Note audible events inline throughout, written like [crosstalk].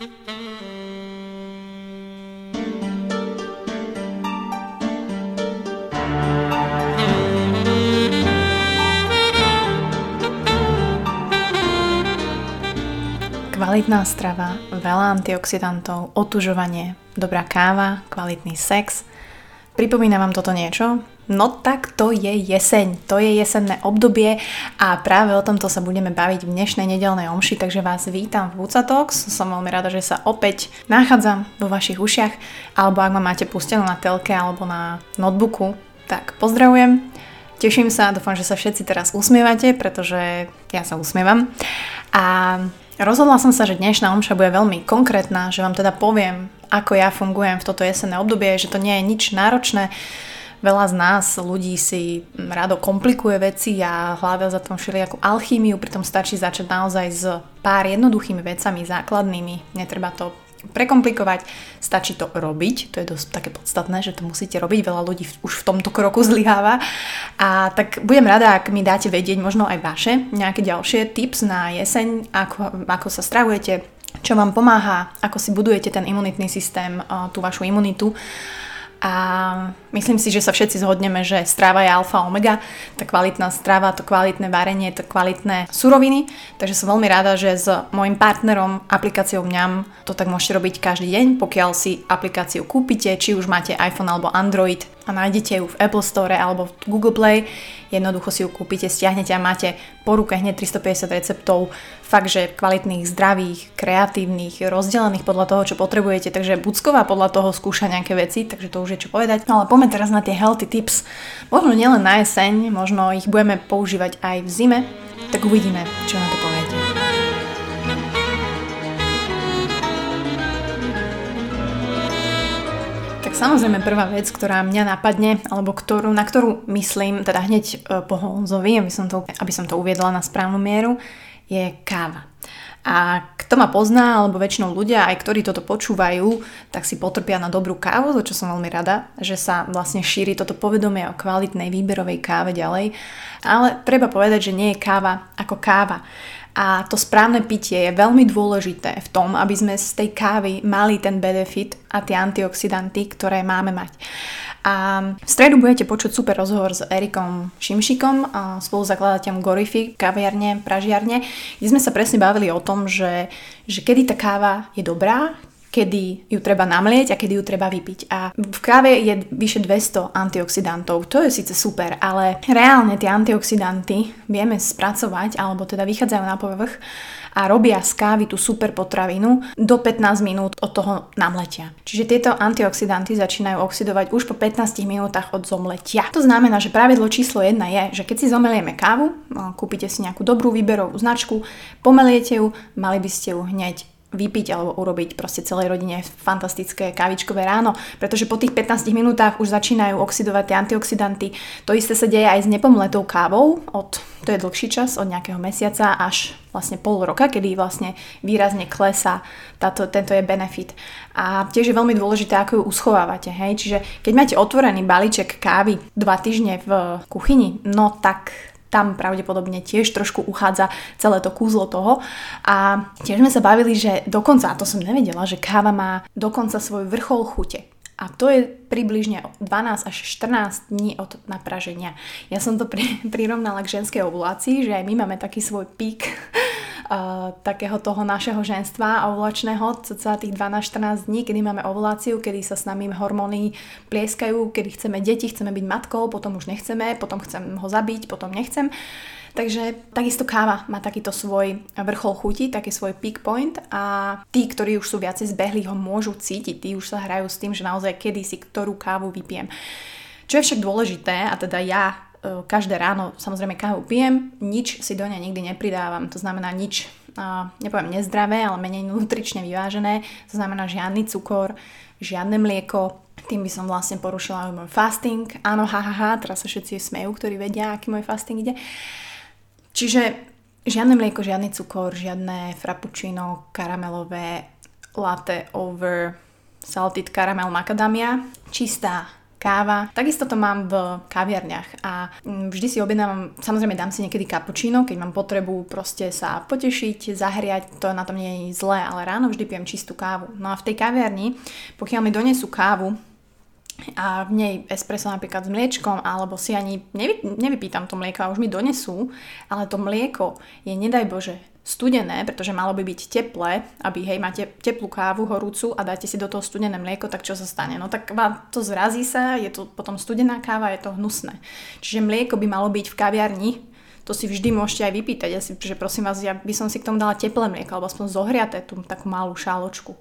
Kvalitná strava, veľa antioxidantov, otužovanie, dobrá káva, kvalitný sex. Pripomína vám toto niečo? No tak to je jeseň, to je jesenné obdobie a práve o tomto sa budeme baviť v dnešnej nedelnej omši, takže vás vítam v Vucatox. Som veľmi rada, že sa opäť nachádzam vo vašich ušiach, alebo ak ma máte pustenú na telke alebo na notebooku, tak pozdravujem. Teším sa, dúfam, že sa všetci teraz usmievate, pretože ja sa usmievam. A Rozhodla som sa, že dnešná omša bude veľmi konkrétna, že vám teda poviem, ako ja fungujem v toto jesenné obdobie, že to nie je nič náročné. Veľa z nás, ľudí, si rado komplikuje veci a hľada za tom všelijakú alchýmiu, pritom stačí začať naozaj s pár jednoduchými vecami, základnými. Netreba to prekomplikovať, stačí to robiť, to je dosť také podstatné, že to musíte robiť, veľa ľudí už v tomto kroku [laughs] zlyháva. A tak budem rada, ak mi dáte vedieť možno aj vaše nejaké ďalšie tips na jeseň, ako, ako sa stravujete, čo vám pomáha, ako si budujete ten imunitný systém, tú vašu imunitu a myslím si, že sa všetci zhodneme, že strava je alfa omega, tá kvalitná strava, to kvalitné varenie, to kvalitné suroviny. Takže som veľmi rada, že s môjim partnerom aplikáciou Mňam to tak môžete robiť každý deň, pokiaľ si aplikáciu kúpite, či už máte iPhone alebo Android a nájdete ju v Apple Store alebo v Google Play. Jednoducho si ju kúpite, stiahnete a máte po ruke hneď 350 receptov fakt, že kvalitných, zdravých, kreatívnych, rozdelených podľa toho, čo potrebujete. Takže Bucková podľa toho skúša nejaké veci, takže to už je čo povedať. No ale poďme teraz na tie healthy tips. Možno nielen na jeseň, možno ich budeme používať aj v zime, tak uvidíme, čo na to poviete. Samozrejme prvá vec, ktorá mňa napadne, alebo ktorú, na ktorú myslím, teda hneď e, po Honzovi, aby som, to, aby som to uviedla na správnu mieru, je káva. A kto ma pozná, alebo väčšinou ľudia, aj ktorí toto počúvajú, tak si potrpia na dobrú kávu, za čo som veľmi rada, že sa vlastne šíri toto povedomie o kvalitnej výberovej káve ďalej. Ale treba povedať, že nie je káva ako káva. A to správne pitie je veľmi dôležité v tom, aby sme z tej kávy mali ten benefit a tie antioxidanty, ktoré máme mať. A v stredu budete počuť super rozhovor s Erikom Šimšikom, spoluzakladateľom Gorify, kaviarne, pražiarne, kde sme sa presne bavili o tom, že, že kedy tá káva je dobrá, kedy ju treba namlieť a kedy ju treba vypiť. A v káve je vyše 200 antioxidantov. To je síce super, ale reálne tie antioxidanty vieme spracovať, alebo teda vychádzajú na povrch a robia z kávy tú super potravinu do 15 minút od toho namletia. Čiže tieto antioxidanty začínajú oxidovať už po 15 minútach od zomletia. To znamená, že pravidlo číslo 1 je, že keď si zomelieme kávu, no, kúpite si nejakú dobrú výberovú značku, pomeliete ju, mali by ste ju hneď vypiť alebo urobiť proste celej rodine fantastické kávičkové ráno, pretože po tých 15 minútach už začínajú oxidovať tie antioxidanty. To isté sa deje aj s nepomletou kávou, od, to je dlhší čas, od nejakého mesiaca až vlastne pol roka, kedy vlastne výrazne klesá táto, tento je benefit. A tiež je veľmi dôležité, ako ju uschovávate. Hej? Čiže keď máte otvorený balíček kávy dva týždne v kuchyni, no tak tam pravdepodobne tiež trošku uchádza celé to kúzlo toho. A tiež sme sa bavili, že dokonca, a to som nevedela, že káva má dokonca svoj vrchol chute. A to je približne 12 až 14 dní od napraženia. Ja som to pri, [laughs] prirovnala k ženskej ovulácii, že aj my máme taký svoj pík takého toho našeho ženstva ovulačného, cca tých 12-14 dní, kedy máme ovuláciu, kedy sa s nami hormóny plieskajú, kedy chceme deti, chceme byť matkou, potom už nechceme, potom chcem ho zabiť, potom nechcem. Takže takisto káva má takýto svoj vrchol chuti, taký svoj peak point a tí, ktorí už sú viacej zbehli, ho môžu cítiť, tí už sa hrajú s tým, že naozaj kedy si ktorú kávu vypijem. Čo je však dôležité, a teda ja každé ráno samozrejme kávu pijem, nič si do nej nikdy nepridávam, to znamená nič, nepoviem nezdravé, ale menej nutrične vyvážené, to znamená žiadny cukor, žiadne mlieko, tým by som vlastne porušila môj fasting. Áno, hahaha, ha, ha, teraz sa všetci smejú, ktorí vedia, aký môj fasting ide. Čiže žiadne mlieko, žiadny cukor, žiadne frappuccino, karamelové latte over salted caramel macadamia, čistá káva. Takisto to mám v kaviarniach a mm, vždy si objednávam, samozrejme dám si niekedy kapučíno, keď mám potrebu proste sa potešiť, zahriať, to na tom nie je zlé, ale ráno vždy pijem čistú kávu. No a v tej kaviarni, pokiaľ mi donesú kávu, a v nej espresso napríklad s mliečkom, alebo si ani nevy, nevypýtam to mlieko a už mi donesú, ale to mlieko je, nedaj Bože, studené, pretože malo by byť teplé, aby hej, máte teplú kávu horúcu a dáte si do toho studené mlieko, tak čo sa stane? No tak vám to zrazí sa, je to potom studená káva, je to hnusné. Čiže mlieko by malo byť v kaviarni, to si vždy môžete aj vypýtať, ja si, že prosím vás, ja by som si k tomu dala teplé mlieko, alebo aspoň zohriaté tú takú malú šáločku.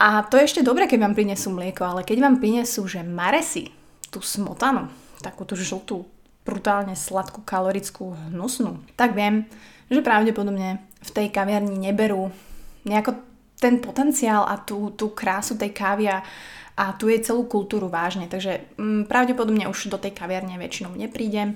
A to je ešte dobré, keď vám prinesú mlieko, ale keď vám prinesú, že maresi, tú smotanu, takú tú žltú, brutálne sladkú, kalorickú, hnusnú, tak viem, že pravdepodobne v tej kaviarni neberú nejako ten potenciál a tú, tú krásu tej kávy a, a tú jej celú kultúru vážne. Takže m, mm, pravdepodobne už do tej kaviarne väčšinou neprídem.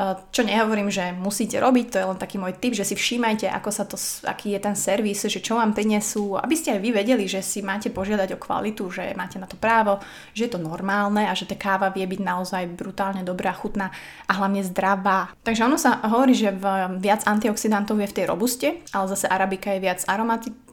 Eh, čo nehovorím, že musíte robiť, to je len taký môj tip, že si všímajte, ako sa to, aký je ten servis, že čo vám prinesú, aby ste aj vy vedeli, že si máte požiadať o kvalitu, že máte na to právo, že je to normálne a že tá káva vie byť naozaj brutálne dobrá, chutná a hlavne zdravá. Takže ono sa hovorí, že viac antioxidantov je v tej robuste, ale zase arabika je viac aromatická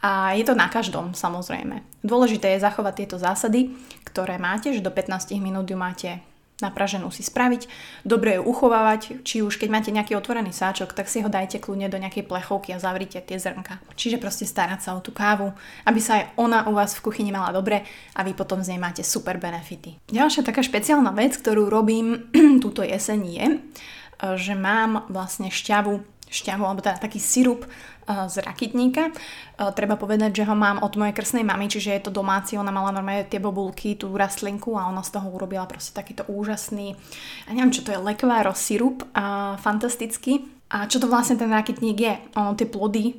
a je to na každom samozrejme. Dôležité je zachovať tieto zásady, ktoré máte, že do 15 minút ju máte napraženú si spraviť, dobre ju uchovávať, či už keď máte nejaký otvorený sáčok, tak si ho dajte kľudne do nejakej plechovky a zavrite tie zrnka. Čiže proste starať sa o tú kávu, aby sa aj ona u vás v kuchyni mala dobre a vy potom z nej máte super benefity. Ďalšia taká špeciálna vec, ktorú robím [clears throat] túto jeseň je, že mám vlastne šťavu šťavu, alebo teda taký sirup uh, z rakitníka. Uh, treba povedať, že ho mám od mojej krsnej mamy, čiže je to domáci, ona mala normálne tie bobulky, tú rastlinku a ona z toho urobila proste takýto úžasný, ja neviem čo to je, lekváro sirup, uh, fantastický. A čo to vlastne ten rakitník je? Ono, tie plody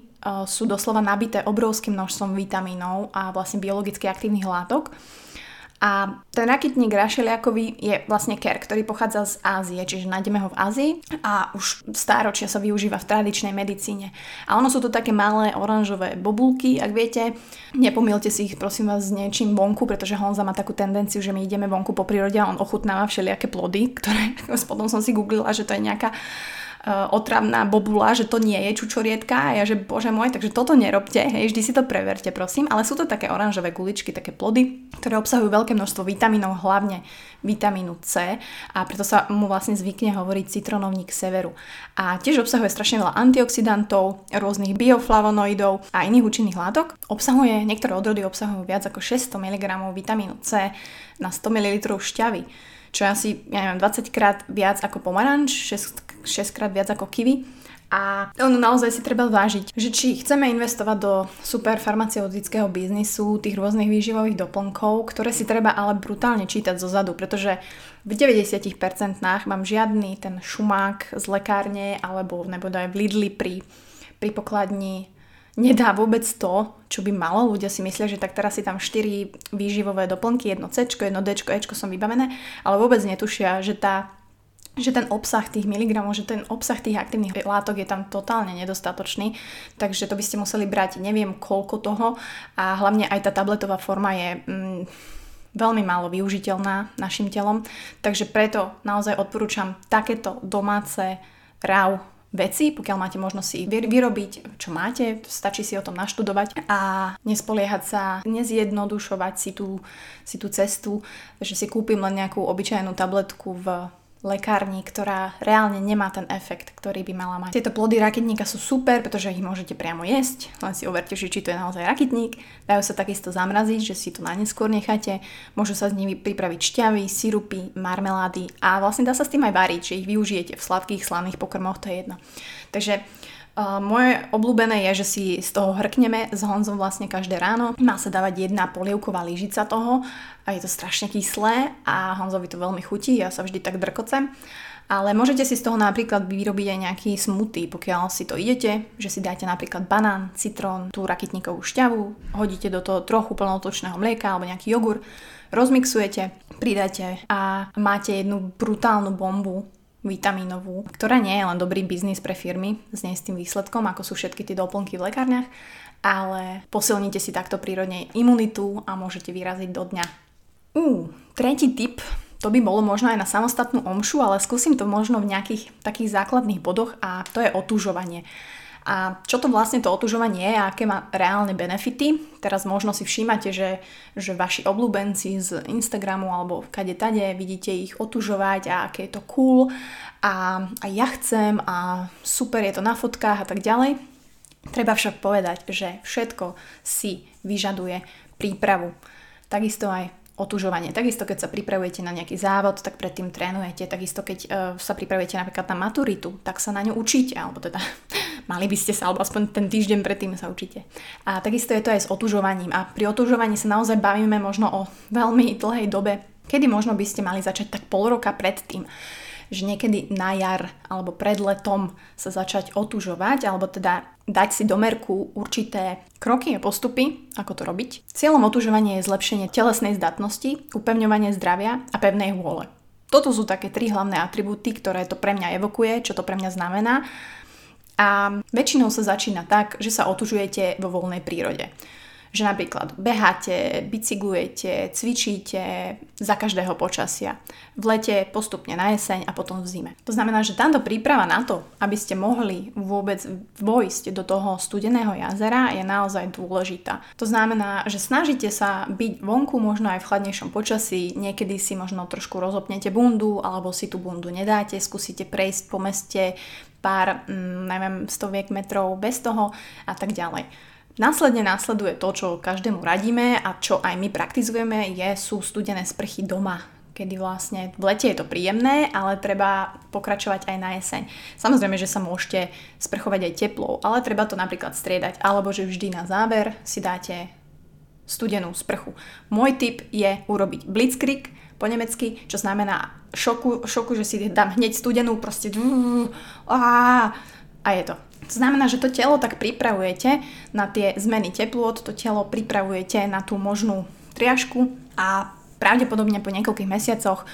sú doslova nabité obrovským množstvom vitamínov a vlastne biologicky aktívnych látok. A ten rakitník rašeliakový je vlastne ker, ktorý pochádza z Ázie, čiže nájdeme ho v Ázii a už stáročia sa využíva v tradičnej medicíne. A ono sú to také malé oranžové bobulky, ak viete, nepomílte si ich prosím vás s niečím vonku, pretože Honza má takú tendenciu, že my ideme vonku po prírode a on ochutnáva všelijaké plody, ktoré [laughs] potom som si googlila, že to je nejaká otravná bobula, že to nie je čučorietka a ja, že bože môj, takže toto nerobte, hej, vždy si to preverte, prosím, ale sú to také oranžové guličky, také plody, ktoré obsahujú veľké množstvo vitamínov, hlavne vitamínu C a preto sa mu vlastne zvykne hovoriť citronovník severu. A tiež obsahuje strašne veľa antioxidantov, rôznych bioflavonoidov a iných účinných látok. Obsahuje, niektoré odrody obsahujú viac ako 600 mg vitamínu C na 100 ml šťavy čo je asi, ja neviem, 20 krát viac ako pomaranč, 6, 6 krát viac ako kiwi. A ono naozaj si treba vážiť, že či chceme investovať do super farmaceutického biznisu, tých rôznych výživových doplnkov, ktoré si treba ale brutálne čítať zo zadu, pretože v 90% mám žiadny ten šumák z lekárne alebo nebo aj v Lidli pri, pri pokladni nedá vôbec to, čo by malo. Ľudia si myslia, že tak teraz si tam 4 výživové doplnky, jedno C, jedno D, E som vybavené, ale vôbec netušia, že tá že ten obsah tých miligramov, že ten obsah tých aktívnych látok je tam totálne nedostatočný, takže to by ste museli brať neviem koľko toho. A hlavne aj tá tabletová forma je mm, veľmi málo využiteľná našim telom, takže preto naozaj odporúčam takéto domáce RAW veci, pokiaľ máte možnosť si vyrobiť, čo máte, stačí si o tom naštudovať a nespoliehať sa, nezjednodušovať si tú, si tú cestu, že si kúpim len nejakú obyčajnú tabletku v lekárni, ktorá reálne nemá ten efekt, ktorý by mala mať. Tieto plody raketníka sú super, pretože ich môžete priamo jesť, len si overte, či to je naozaj raketník. Dajú sa takisto zamraziť, že si to na neskôr necháte. Môžu sa z nimi pripraviť šťavy, sirupy, marmelády a vlastne dá sa s tým aj variť, že ich využijete v sladkých, slaných pokrmoch, to je jedno. Takže moje obľúbené je, že si z toho hrkneme s Honzom vlastne každé ráno. Má sa dávať jedna polievková lyžica toho a je to strašne kyslé a Honzovi to veľmi chutí, ja sa vždy tak drkocem. Ale môžete si z toho napríklad vyrobiť aj nejaký smoothie, pokiaľ si to idete, že si dáte napríklad banán, citrón, tú rakitníkovú šťavu, hodíte do toho trochu plnotočného mlieka alebo nejaký jogurt, rozmixujete, pridáte a máte jednu brutálnu bombu vitamínovú, ktorá nie je len dobrý biznis pre firmy s nej s tým výsledkom, ako sú všetky tie doplnky v lekárniach, ale posilnite si takto prírodne imunitu a môžete vyraziť do dňa Uh, tretí tip, to by bolo možno aj na samostatnú omšu, ale skúsim to možno v nejakých takých základných bodoch a to je otužovanie. A čo to vlastne to otužovanie je a aké má reálne benefity? Teraz možno si všímate, že, že vaši obľúbenci z Instagramu alebo kade tade vidíte ich otužovať a aké je to cool a, a ja chcem a super je to na fotkách a tak ďalej. Treba však povedať, že všetko si vyžaduje prípravu. Takisto aj otužovanie. Takisto, keď sa pripravujete na nejaký závod, tak predtým trénujete. Takisto, keď uh, sa pripravujete napríklad na maturitu, tak sa na ňu učíte. Alebo teda mali by ste sa, alebo aspoň ten týždeň predtým sa učíte. A takisto je to aj s otužovaním. A pri otužovaní sa naozaj bavíme možno o veľmi dlhej dobe, kedy možno by ste mali začať tak pol roka predtým že niekedy na jar alebo pred letom sa začať otužovať, alebo teda dať si do merku určité kroky a postupy, ako to robiť. Cieľom otužovania je zlepšenie telesnej zdatnosti, upevňovanie zdravia a pevnej vôle. Toto sú také tri hlavné atribúty, ktoré to pre mňa evokuje, čo to pre mňa znamená. A väčšinou sa začína tak, že sa otužujete vo voľnej prírode že napríklad beháte, bicyklujete, cvičíte za každého počasia. V lete, postupne na jeseň a potom v zime. To znamená, že táto príprava na to, aby ste mohli vôbec vojsť do toho studeného jazera je naozaj dôležitá. To znamená, že snažíte sa byť vonku možno aj v chladnejšom počasí, niekedy si možno trošku rozopnete bundu alebo si tú bundu nedáte, skúsite prejsť po meste pár, mm, neviem, stoviek metrov bez toho a tak ďalej. Následne následuje to, čo každému radíme a čo aj my praktizujeme, je, sú studené sprchy doma, kedy vlastne v lete je to príjemné, ale treba pokračovať aj na jeseň. Samozrejme, že sa môžete sprchovať aj teplou, ale treba to napríklad striedať, alebo že vždy na záver si dáte studenú sprchu. Môj tip je urobiť blitzkrieg po nemecky, čo znamená šoku, šoku že si dám hneď studenú, proste a je to. To znamená, že to telo tak pripravujete na tie zmeny teplôt, to telo pripravujete na tú možnú triažku a pravdepodobne po niekoľkých mesiacoch,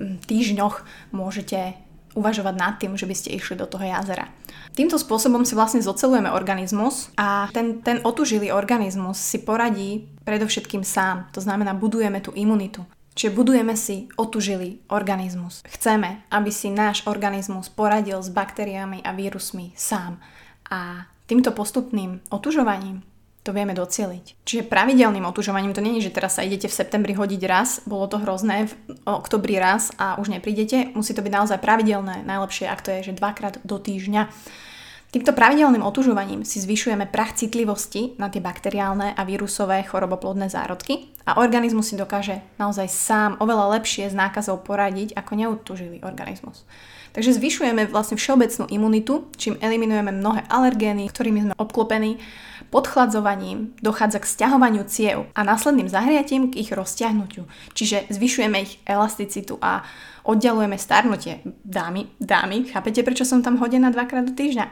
týždňoch môžete uvažovať nad tým, že by ste išli do toho jazera. Týmto spôsobom si vlastne zocelujeme organizmus a ten, ten otužilý organizmus si poradí predovšetkým sám. To znamená, budujeme tú imunitu. Čiže budujeme si otužilý organizmus. Chceme, aby si náš organizmus poradil s baktériami a vírusmi sám. A týmto postupným otužovaním to vieme docieliť. Čiže pravidelným otužovaním to je, že teraz sa idete v septembri hodiť raz, bolo to hrozné, v oktobri raz a už neprídete. Musí to byť naozaj pravidelné, najlepšie ak to je, že dvakrát do týždňa. Týmto pravidelným otužovaním si zvyšujeme prach citlivosti na tie bakteriálne a vírusové choroboplodné zárodky a organizmus si dokáže naozaj sám oveľa lepšie s nákazou poradiť ako neutužilý organizmus. Takže zvyšujeme vlastne všeobecnú imunitu, čím eliminujeme mnohé alergény, ktorými sme obklopení. Podchladzovaním dochádza k stiahovaniu ciev a následným zahriatím k ich rozťahnutiu. Čiže zvyšujeme ich elasticitu a oddialujeme starnutie. Dámy, dámy, chápete, prečo som tam hodená dvakrát do týždňa?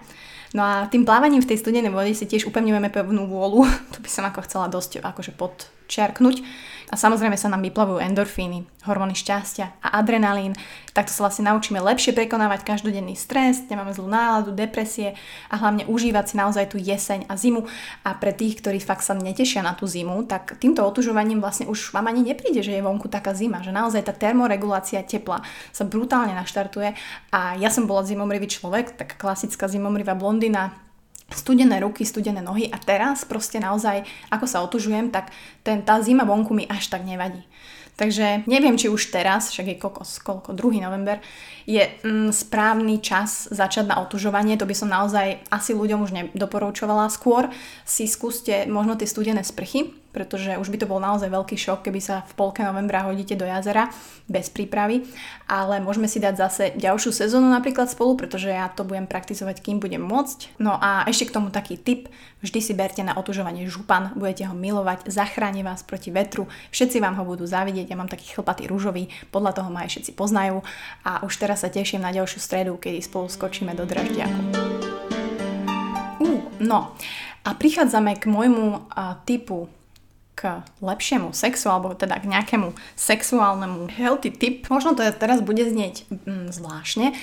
No a tým plávaním v tej studenej vode si tiež upevňujeme pevnú vôľu. [laughs] To by som ako chcela dosť akože podčiarknúť. A samozrejme sa nám vyplavujú endorfíny, hormóny šťastia a adrenalín. Takto sa vlastne naučíme lepšie prekonávať každodenný stres, nemáme zlú náladu, depresie a hlavne užívať si naozaj tú jeseň a zimu. A pre tých, ktorí fakt sa netešia na tú zimu, tak týmto otužovaním vlastne už vám ani nepríde, že je vonku taká zima, že naozaj tá termoregulácia tepla sa brutálne naštartuje. A ja som bola zimomrivý človek, tak klasická zimomrivá blondina, studené ruky, studené nohy a teraz proste naozaj, ako sa otužujem, tak ten, tá zima vonku mi až tak nevadí. Takže neviem, či už teraz, však je kokos, koľko, 2. november, je mm, správny čas začať na otužovanie. To by som naozaj asi ľuďom už nedoporučovala. Skôr si skúste možno tie studené sprchy, pretože už by to bol naozaj veľký šok, keby sa v polke novembra hodíte do jazera bez prípravy, ale môžeme si dať zase ďalšiu sezónu napríklad spolu, pretože ja to budem praktizovať, kým budem môcť. No a ešte k tomu taký tip, vždy si berte na otužovanie župan, budete ho milovať, zachráni vás proti vetru, všetci vám ho budú závidieť, ja mám taký chlpatý rúžový, podľa toho ma aj všetci poznajú. A už teraz sa teším na ďalšiu stredu, kedy spolu skočíme do draždiaku. Uh, no. A prichádzame k môjmu uh, typu k lepšiemu sexu alebo teda k nejakému sexuálnemu healthy tip. Možno to teraz bude znieť mm, zvláštne,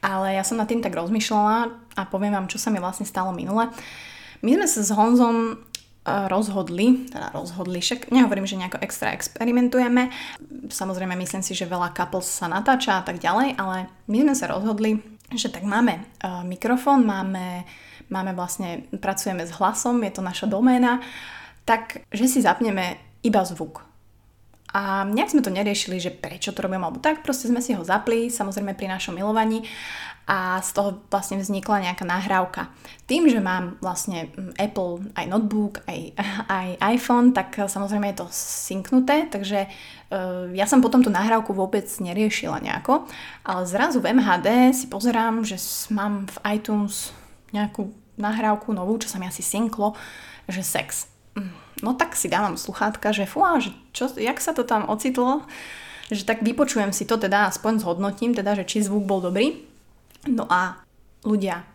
ale ja som nad tým tak rozmýšľala a poviem vám, čo sa mi vlastne stalo minule. My sme sa s Honzom rozhodli, teda rozhodli, však nehovorím, že nejako extra experimentujeme, samozrejme myslím si, že veľa couples sa natáča a tak ďalej, ale my sme sa rozhodli, že tak máme uh, mikrofón, máme, máme vlastne, pracujeme s hlasom, je to naša doména, tak že si zapneme iba zvuk. A nejak sme to neriešili, že prečo to robíme, alebo tak, proste sme si ho zapli, samozrejme pri našom milovaní a z toho vlastne vznikla nejaká nahrávka. Tým, že mám vlastne mm, Apple aj notebook, aj, [laughs] aj iPhone, tak eh, samozrejme je to synknuté, takže uh, ja som potom tú nahrávku vôbec neriešila nejako, ale zrazu v MHD si pozerám, že mám v iTunes nejakú nahrávku novú, čo sa mi asi synklo, že sex. No tak si dávam sluchátka, že fúha, že čo, jak sa to tam ocitlo, že tak vypočujem si to teda, aspoň zhodnotím teda, že či zvuk bol dobrý. No a ľudia,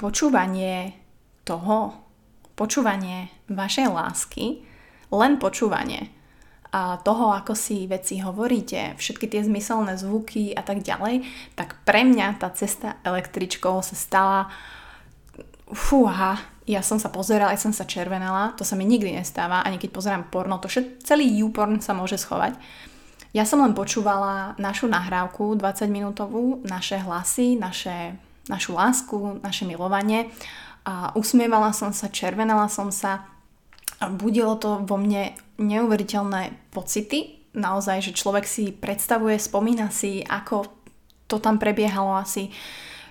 počúvanie toho, počúvanie vašej lásky, len počúvanie a toho, ako si veci hovoríte, všetky tie zmyselné zvuky a tak ďalej, tak pre mňa tá cesta električkou sa stala fúha, ja som sa pozerala, ja som sa červenala, to sa mi nikdy nestáva, ani keď pozerám porno, to všet, celý YouPorn sa môže schovať. Ja som len počúvala našu nahrávku 20 minútovú, naše hlasy, naše, našu lásku, naše milovanie a usmievala som sa, červenala som sa a budilo to vo mne neuveriteľné pocity. Naozaj, že človek si predstavuje, spomína si, ako to tam prebiehalo asi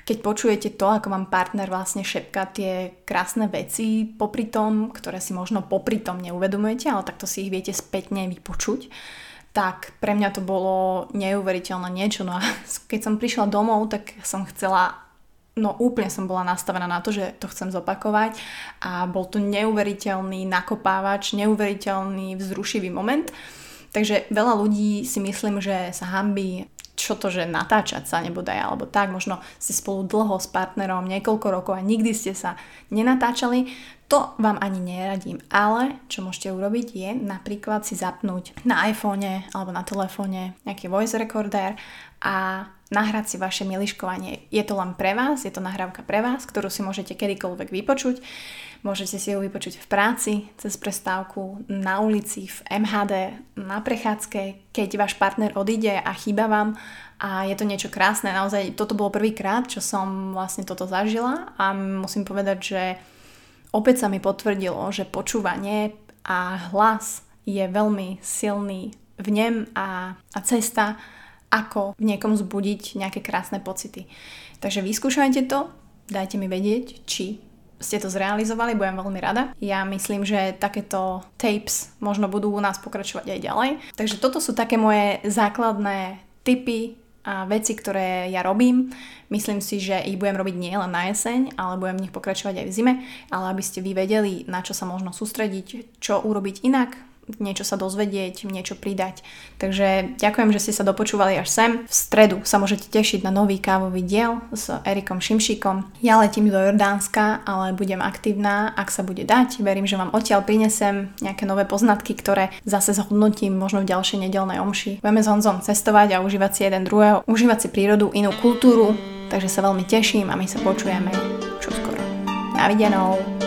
keď počujete to, ako vám partner vlastne šepka tie krásne veci popri tom, ktoré si možno popri tom neuvedomujete, ale takto si ich viete spätne vypočuť tak pre mňa to bolo neuveriteľné niečo. No a [laughs] keď som prišla domov, tak som chcela no úplne som bola nastavená na to, že to chcem zopakovať a bol to neuveriteľný nakopávač, neuveriteľný vzrušivý moment. Takže veľa ľudí si myslím, že sa hambí čo to, že natáčať sa nebodaj, alebo tak, možno ste spolu dlho s partnerom, niekoľko rokov a nikdy ste sa nenatáčali, to vám ani neradím, ale čo môžete urobiť je napríklad si zapnúť na iPhone alebo na telefóne nejaký voice recorder a nahrať si vaše miliškovanie. Je to len pre vás, je to nahrávka pre vás, ktorú si môžete kedykoľvek vypočuť. Môžete si ju vypočuť v práci, cez prestávku, na ulici, v MHD, na prechádzke, keď váš partner odíde a chýba vám a je to niečo krásne. Naozaj toto bolo prvýkrát, čo som vlastne toto zažila a musím povedať, že opäť sa mi potvrdilo, že počúvanie a hlas je veľmi silný vnem a, a cesta, ako v niekom zbudiť nejaké krásne pocity. Takže vyskúšajte to, dajte mi vedieť, či ste to zrealizovali, budem veľmi rada. Ja myslím, že takéto tapes možno budú u nás pokračovať aj ďalej. Takže toto sú také moje základné typy a veci, ktoré ja robím. Myslím si, že ich budem robiť nie len na jeseň, ale budem v nich pokračovať aj v zime, ale aby ste vy vedeli, na čo sa možno sústrediť, čo urobiť inak, niečo sa dozvedieť, niečo pridať. Takže ďakujem, že ste sa dopočúvali až sem. V stredu sa môžete tešiť na nový kávový diel s Erikom Šimšíkom. Ja letím do Jordánska, ale budem aktívna, ak sa bude dať. Verím, že vám odtiaľ prinesem nejaké nové poznatky, ktoré zase zhodnotím možno v ďalšej nedelnej omši. Budeme s Honzom cestovať a užívať si jeden druhého, užívať si prírodu, inú kultúru, takže sa veľmi teším a my sa počujeme čoskoro. Na videnou.